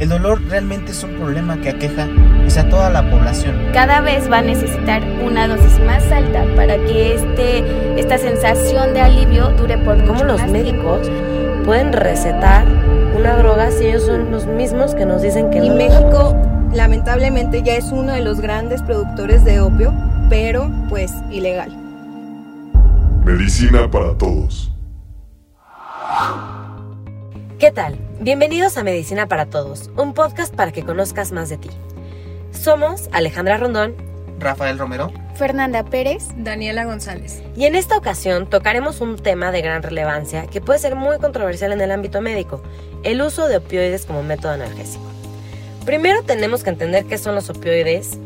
El dolor realmente es un problema que aqueja pues, a toda la población. Cada vez va a necesitar una dosis más alta para que este, esta sensación de alivio dure por ¿Cómo los médicos pueden recetar una droga si ellos son los mismos que nos dicen que y no? México lamentablemente ya es uno de los grandes productores de opio, pero pues ilegal. Medicina para todos. ¿Qué tal? Bienvenidos a Medicina para Todos, un podcast para que conozcas más de ti. Somos Alejandra Rondón Rafael Romero. Fernanda Pérez. Daniela González. y en esta ocasión tocaremos un tema de gran relevancia que puede ser muy controversial en el ámbito médico, el uso de opioides como método analgésico. Primero tenemos que entender qué son los opioides,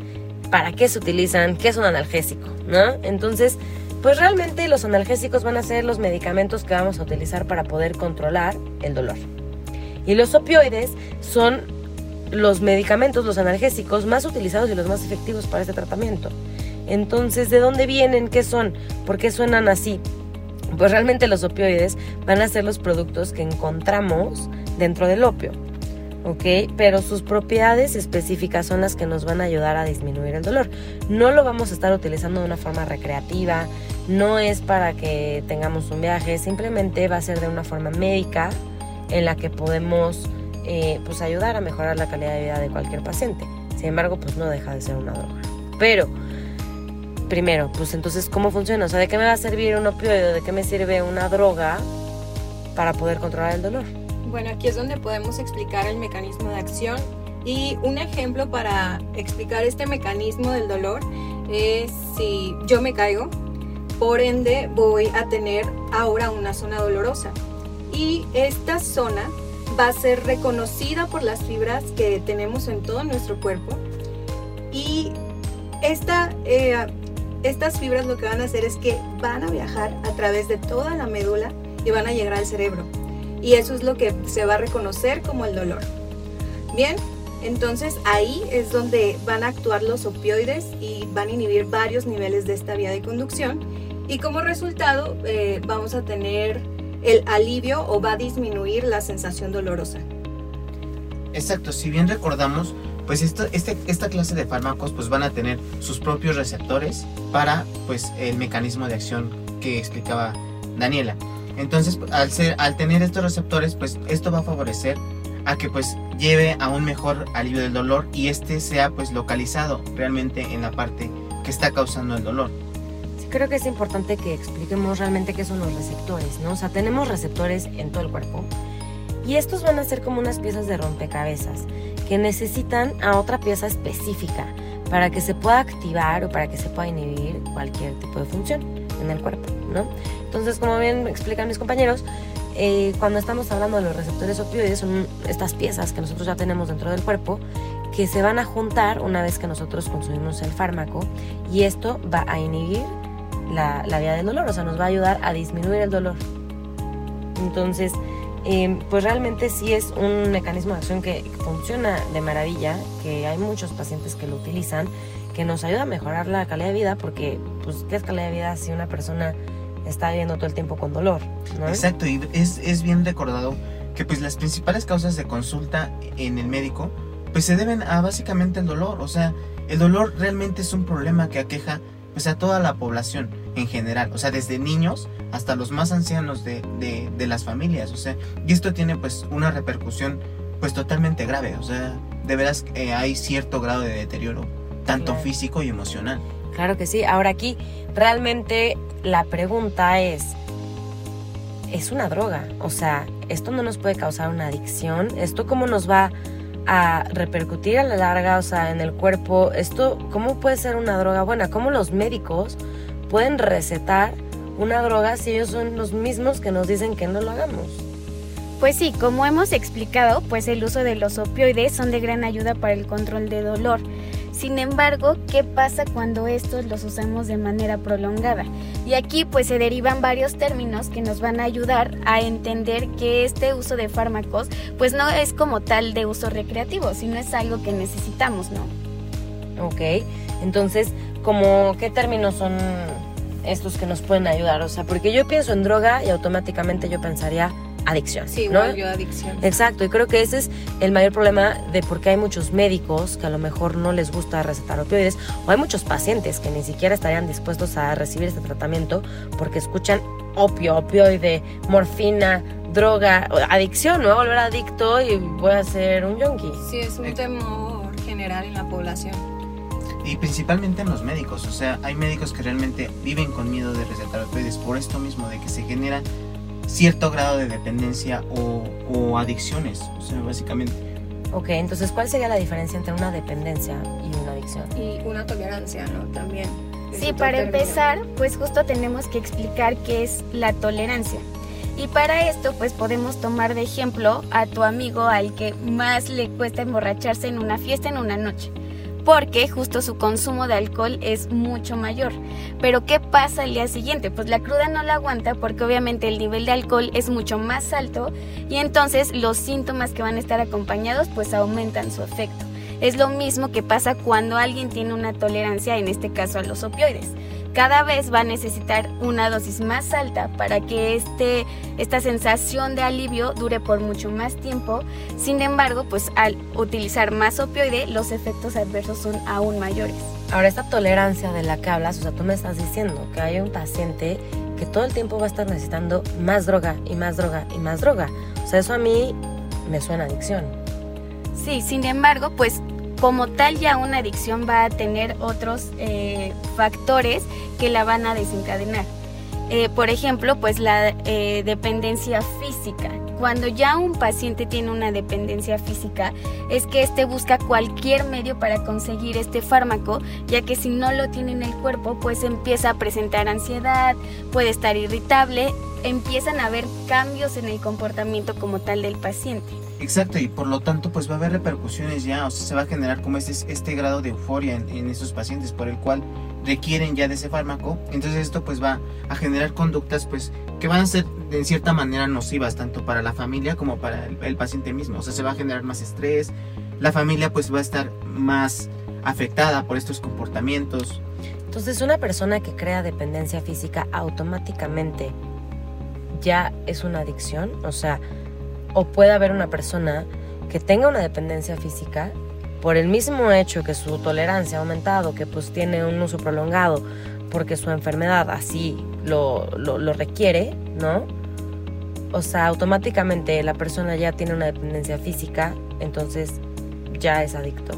para qué se utilizan, qué es un analgésico, ¿no? Entonces, pues realmente los analgésicos van a ser los medicamentos que vamos a utilizar para poder controlar el dolor. Y los opioides son los medicamentos, los analgésicos más utilizados y los más efectivos para este tratamiento. Entonces, ¿de dónde vienen? ¿Qué son? ¿Por qué suenan así? Pues realmente los opioides van a ser los productos que encontramos dentro del opio. ¿ok? Pero sus propiedades específicas son las que nos van a ayudar a disminuir el dolor. No lo vamos a estar utilizando de una forma recreativa, no es para que tengamos un viaje, simplemente va a ser de una forma médica en la que podemos eh, pues ayudar a mejorar la calidad de vida de cualquier paciente. Sin embargo, pues no deja de ser una droga. Pero, primero, pues entonces, ¿cómo funciona? O sea, ¿de qué me va a servir un opioide? ¿De qué me sirve una droga para poder controlar el dolor? Bueno, aquí es donde podemos explicar el mecanismo de acción y un ejemplo para explicar este mecanismo del dolor es si yo me caigo, por ende voy a tener ahora una zona dolorosa y esta zona va a ser reconocida por las fibras que tenemos en todo nuestro cuerpo. Y esta, eh, estas fibras lo que van a hacer es que van a viajar a través de toda la médula y van a llegar al cerebro. Y eso es lo que se va a reconocer como el dolor. Bien, entonces ahí es donde van a actuar los opioides y van a inhibir varios niveles de esta vía de conducción. Y como resultado eh, vamos a tener el alivio o va a disminuir la sensación dolorosa. Exacto, si bien recordamos, pues este, esta clase de fármacos pues van a tener sus propios receptores para pues el mecanismo de acción que explicaba Daniela. Entonces, al, al tener estos receptores, pues esto va a favorecer a que pues lleve a un mejor alivio del dolor y este sea pues localizado realmente en la parte que está causando el dolor. Creo que es importante que expliquemos realmente qué son los receptores, ¿no? O sea, tenemos receptores en todo el cuerpo y estos van a ser como unas piezas de rompecabezas que necesitan a otra pieza específica para que se pueda activar o para que se pueda inhibir cualquier tipo de función en el cuerpo, ¿no? Entonces, como bien explican mis compañeros, eh, cuando estamos hablando de los receptores opioides, son estas piezas que nosotros ya tenemos dentro del cuerpo que se van a juntar una vez que nosotros consumimos el fármaco y esto va a inhibir la, la vía del dolor, o sea, nos va a ayudar a disminuir el dolor. Entonces, eh, pues realmente sí es un mecanismo de acción que funciona de maravilla, que hay muchos pacientes que lo utilizan, que nos ayuda a mejorar la calidad de vida, porque, pues, ¿qué es calidad de vida si una persona está viviendo todo el tiempo con dolor? ¿no? Exacto, y es, es bien recordado que pues las principales causas de consulta en el médico pues se deben a básicamente el dolor, o sea, el dolor realmente es un problema que aqueja pues a toda la población en general, o sea, desde niños hasta los más ancianos de, de, de las familias, o sea, y esto tiene pues una repercusión pues totalmente grave, o sea, de veras eh, hay cierto grado de deterioro, tanto Claro. físico y emocional. Claro que sí. Ahora aquí realmente la pregunta es, ¿es una droga? O sea, ¿esto no nos puede causar una adicción? ¿Esto cómo nos va a repercutir a la larga, o sea, en el cuerpo? ¿Esto cómo puede ser una droga buena? ¿Cómo los médicos pueden recetar una droga si ellos son los mismos que nos dicen que no lo hagamos? Pues sí, como hemos explicado, pues el uso de los opioides son de gran ayuda para el control de dolor. Sin embargo, ¿qué pasa cuando estos los usamos de manera prolongada? Y aquí pues se derivan varios términos que nos van a ayudar a entender que este uso de fármacos pues no es como tal de uso recreativo, sino es algo que necesitamos, ¿no? Ok, entonces, ¿como qué términos son estos que nos pueden ayudar? O sea, porque yo pienso en droga y automáticamente yo pensaría adicción. Sí, ¿no? volvió adicción. Exacto, y creo que ese es el mayor problema de por qué hay muchos médicos que a lo mejor no les gusta recetar opioides, o hay muchos pacientes que ni siquiera estarían dispuestos a recibir este tratamiento porque escuchan opio, opioide, morfina, droga, adicción, me voy a volver adicto y voy a ser un yonki. Sí, es un temor general en la población. Y principalmente en los médicos, o sea, hay médicos que realmente viven con miedo de recetar opioides por esto mismo, de que se genera cierto grado de dependencia o, o adicciones, o sea, básicamente. Ok, entonces, ¿cuál sería la diferencia entre una dependencia y una adicción? Y una tolerancia, ¿no? También. Sí, para término. empezar, pues justo tenemos que explicar qué es la tolerancia. Y para esto, pues podemos tomar de ejemplo a tu amigo al que más le cuesta emborracharse en una fiesta en una noche. Porque justo su consumo de alcohol es mucho mayor. Pero ¿qué pasa al día siguiente? Pues la cruda no la aguanta porque obviamente el nivel de alcohol es mucho más alto y entonces los síntomas que van a estar acompañados pues aumentan su efecto. Es lo mismo que pasa cuando alguien tiene una tolerancia, en este caso a los opioides. Cada vez va a necesitar una dosis más alta para que este, esta sensación de alivio dure por mucho más tiempo. Sin embargo, pues al utilizar más opioide, los efectos adversos son aún mayores. Ahora, esta tolerancia de la que hablas, o sea, tú me estás diciendo que hay un paciente que todo el tiempo va a estar necesitando más droga y más droga y más droga. O sea, eso a mí me suena adicción. Sí, sin embargo, pues como tal ya una adicción va a tener otros eh, factores que la van a desencadenar. Eh, por ejemplo, pues la eh, dependencia física. Cuando ya un paciente tiene una dependencia física, es que éste busca cualquier medio para conseguir este fármaco, ya que si no lo tiene en el cuerpo, pues empieza a presentar ansiedad, puede estar irritable, empiezan a haber cambios en el comportamiento como tal del paciente. Exacto, y por lo tanto pues va a haber repercusiones ya, o sea, se va a generar como este, este grado de euforia en, en esos pacientes por el cual requieren ya de ese fármaco, entonces esto pues va a generar conductas pues que van a ser de cierta manera nocivas tanto para la familia como para el, el paciente mismo, o sea, se va a generar más estrés, la familia pues va a estar más afectada por estos comportamientos, Entonces, una persona que crea dependencia física automáticamente ya es una adicción. O sea, o puede haber una persona que tenga una dependencia física por el mismo hecho que su tolerancia ha aumentado, que pues tiene un uso prolongado, porque su enfermedad así lo, lo, requiere, ¿no? O sea, automáticamente la persona ya tiene una dependencia física, entonces ya es adicto.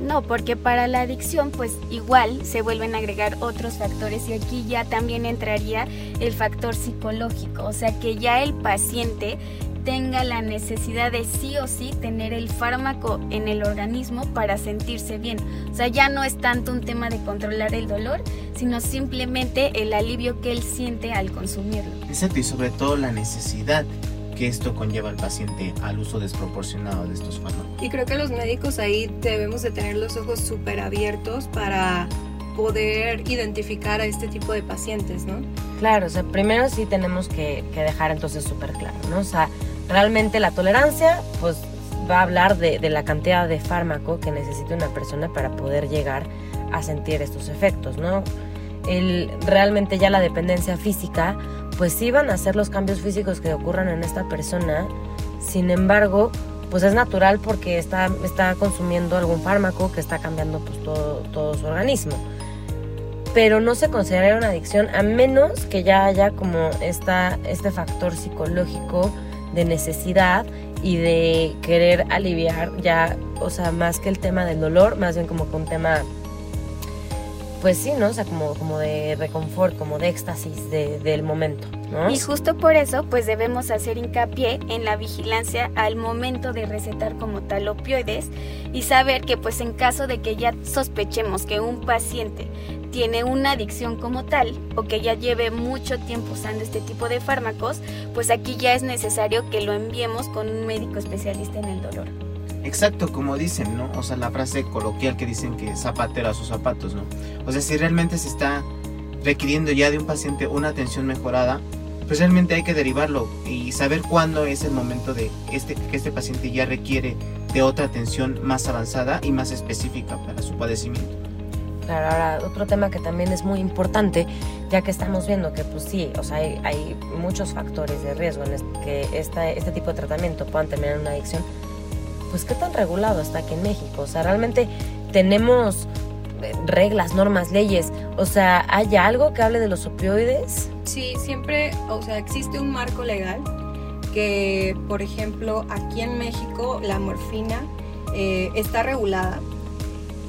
No, porque para la adicción pues igual se vuelven a agregar otros factores y aquí ya también entraría el factor psicológico, o sea que ya el paciente tenga la necesidad de sí o sí tener el fármaco en el organismo para sentirse bien. O sea, ya no es tanto un tema de controlar el dolor, sino simplemente el alivio que él siente al consumirlo. exacto, y sobre todo la necesidad que esto conlleva al paciente al uso desproporcionado de estos fármacos. Y creo que los médicos ahí debemos de tener los ojos súper abiertos para poder identificar a este tipo de pacientes, ¿no? Claro, o sea, primero sí tenemos que, que dejar entonces súper claro, ¿no? O sea, realmente la tolerancia, pues va a hablar de, la cantidad de fármaco que necesita una persona para poder llegar a sentir estos efectos, ¿no? El, realmente ya la dependencia física, pues sí van a ser los cambios físicos que ocurran en esta persona, sin embargo, pues es natural porque está, está consumiendo algún fármaco que está cambiando pues todo, todo su organismo pero no se considera una adicción a menos que ya haya como esta, este factor psicológico de necesidad y de querer aliviar ya, o sea, más que el tema del dolor, más bien como que un tema, pues sí, ¿no? O sea, como, como de reconfort, como de éxtasis de- del momento, ¿no? Y justo por eso, pues debemos hacer hincapié en la vigilancia al momento de recetar como tal opioides y saber que pues en caso de que ya sospechemos que un paciente tiene una adicción como tal o que ya lleve mucho tiempo usando este tipo de fármacos, pues aquí ya es necesario que lo enviemos con un médico especialista en el dolor. Exacto, como dicen, ¿no? O sea, la frase coloquial que dicen que zapatero a sus zapatos, ¿no? O sea, si realmente se está requiriendo ya de un paciente una atención mejorada, pues realmente hay que derivarlo y saber cuándo es el momento de este, que este paciente ya requiere de otra atención más avanzada y más específica para su padecimiento. Ahora otro tema que también es muy importante, ya que estamos viendo que pues sí, o sea, hay, hay muchos factores de riesgo en que esta, este tipo de tratamiento puedan terminar en una adicción, pues qué tan regulado está aquí en México. O sea, realmente tenemos eh, reglas, normas, leyes. O sea, ¿hay algo que hable de los opioides? Sí, siempre, o sea, existe un marco legal que, por ejemplo, aquí en México la morfina eh, está regulada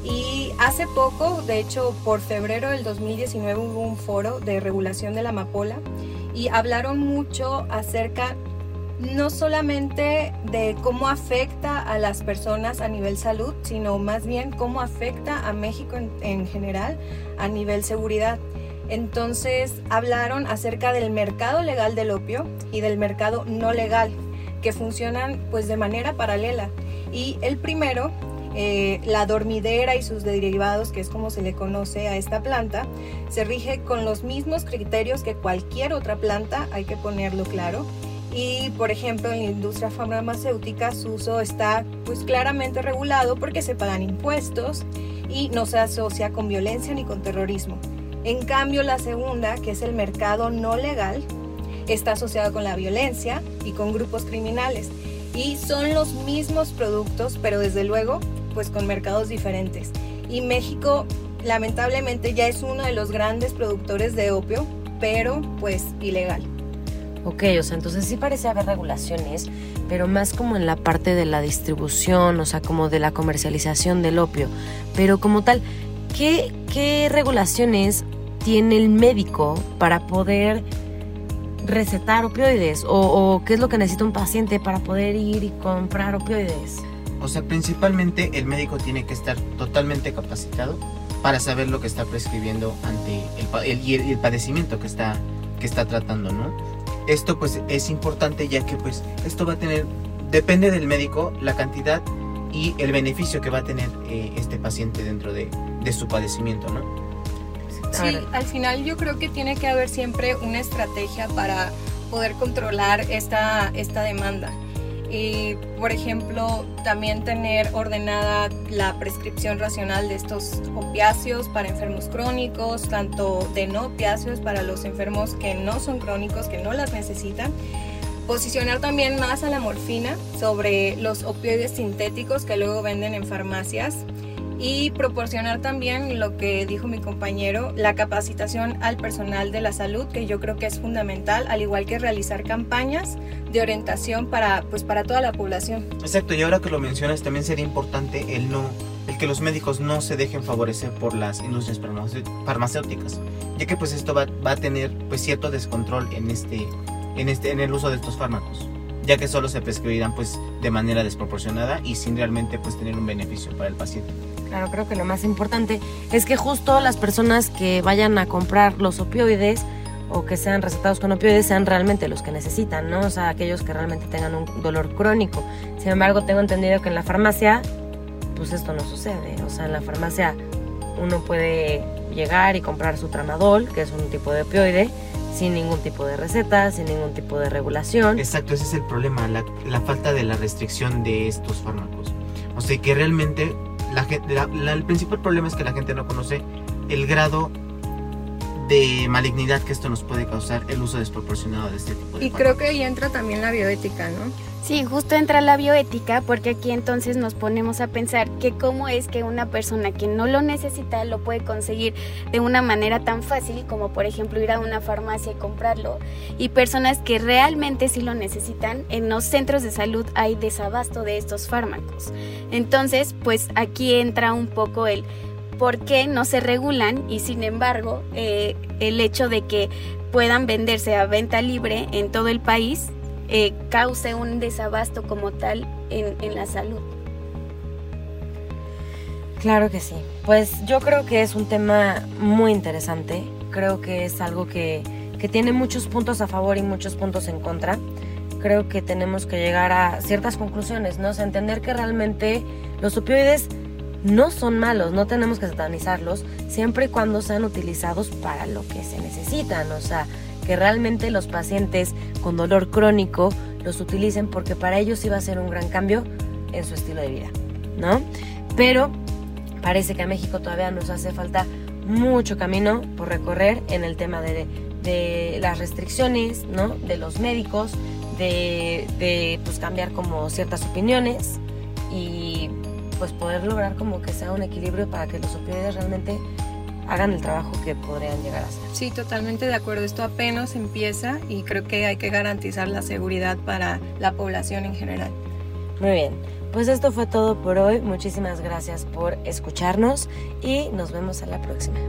y hace poco, de hecho por febrero del 2019 hubo un foro de regulación de la amapola y hablaron mucho acerca no solamente de cómo afecta a las personas a nivel salud, sino más bien cómo afecta a México en, general a nivel seguridad. Entonces hablaron acerca del mercado legal del opio y del mercado no legal, que funcionan pues de manera paralela. Y el primero eh, la dormidera y sus derivados, que es como se le conoce a esta planta, se rige con los mismos criterios que cualquier otra planta, hay que ponerlo claro. Y por ejemplo en la industria farmacéutica su uso está pues claramente regulado porque se pagan impuestos y no se asocia con violencia ni con terrorismo. En cambio la segunda, que es el mercado no legal, está asociado con la violencia y con grupos criminales. Y son los mismos productos, pero desde luego pues con mercados diferentes. Y México lamentablemente ya es uno de los grandes productores de opio, pero pues ilegal. Ok, o sea, entonces sí parece haber regulaciones, pero más como en la parte de la distribución, o sea, como de la comercialización del opio. Pero como tal, ¿qué, qué regulaciones tiene el médico para poder recetar opioides? O, ¿O qué es lo que necesita un paciente para poder ir y comprar opioides? O sea, principalmente el médico tiene que estar totalmente capacitado para saber lo que está prescribiendo ante el, el, padecimiento que está, que está tratando, ¿no? Esto pues es importante ya que pues esto va a tener, depende del médico, la cantidad y el beneficio que va a tener eh, este paciente dentro de, de su padecimiento, ¿no? Sí, al final yo creo que tiene que haber siempre una estrategia para poder controlar esta, esta demanda y, por ejemplo, también tener ordenada la prescripción racional de estos opiáceos para enfermos crónicos, tanto de no opiáceos para los enfermos que no son crónicos, que no las necesitan. Posicionar también más a la morfina sobre los opioides sintéticos que luego venden en farmacias y proporcionar también lo que dijo mi compañero, la capacitación al personal de la salud, que yo creo que es fundamental, al igual que realizar campañas de orientación para, pues, para toda la población. Exacto, y ahora que lo mencionas, también sería importante el no el que los médicos no se dejen favorecer por las industrias farmacéuticas, ya que pues esto va, va a tener pues cierto descontrol en este, en este en el uso de estos fármacos ya que solo se prescribirán pues de manera desproporcionada y sin realmente pues tener un beneficio para el paciente. Claro, creo que lo más importante es que justo las personas que vayan a comprar los opioides o que sean recetados con opioides sean realmente los que necesitan, ¿no? O sea, aquellos que realmente tengan un dolor crónico. Sin embargo, tengo entendido que en la farmacia, pues esto no sucede. O sea, en la farmacia uno puede llegar y comprar su tramadol, que es un tipo de opioide, sin ningún tipo de receta, sin ningún tipo de regulación. Exacto, ese es el problema, la, la falta de la restricción de estos fármacos. O sea, que realmente la, el principal problema es que la gente no conoce el grado de malignidad que esto nos puede causar el uso desproporcionado de este tipo de Y creo que ahí entra también la bioética, ¿no? Sí, justo entra la bioética porque aquí entonces nos ponemos a pensar que cómo es que una persona que no lo necesita lo puede conseguir de una manera tan fácil como por ejemplo ir a una farmacia y comprarlo y personas que realmente sí lo necesitan en los centros de salud hay desabasto de estos fármacos. Entonces, pues aquí entra un poco el por qué no se regulan y sin embargo eh, el hecho de que puedan venderse a venta libre en todo el país eh, cause un desabasto como tal en, en la salud. Claro que sí. Pues yo creo que es un tema muy interesante. Creo que es algo que, que tiene muchos puntos a favor y muchos puntos en contra. Creo que tenemos que llegar a ciertas conclusiones, ¿no? O sea, entender que realmente los opioides no son malos, no tenemos que satanizarlos, siempre y cuando sean utilizados para lo que se necesitan. O sea, que realmente los pacientes con dolor crónico los utilicen porque para ellos iba a ser un gran cambio en su estilo de vida, ¿no? Pero Parece que a México todavía nos hace falta mucho camino por recorrer en el tema de, de las restricciones, ¿no? De los médicos, de, de pues cambiar como ciertas opiniones pues poder lograr como que sea un equilibrio para que los opioides realmente hagan el trabajo que podrían llegar a hacer. Sí, totalmente de acuerdo. Esto apenas empieza y creo que hay que garantizar la seguridad para la población en general. Muy bien, pues esto fue todo por hoy. Muchísimas gracias por escucharnos y nos vemos a la próxima.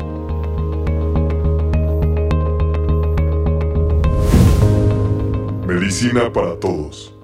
Medicina para todos.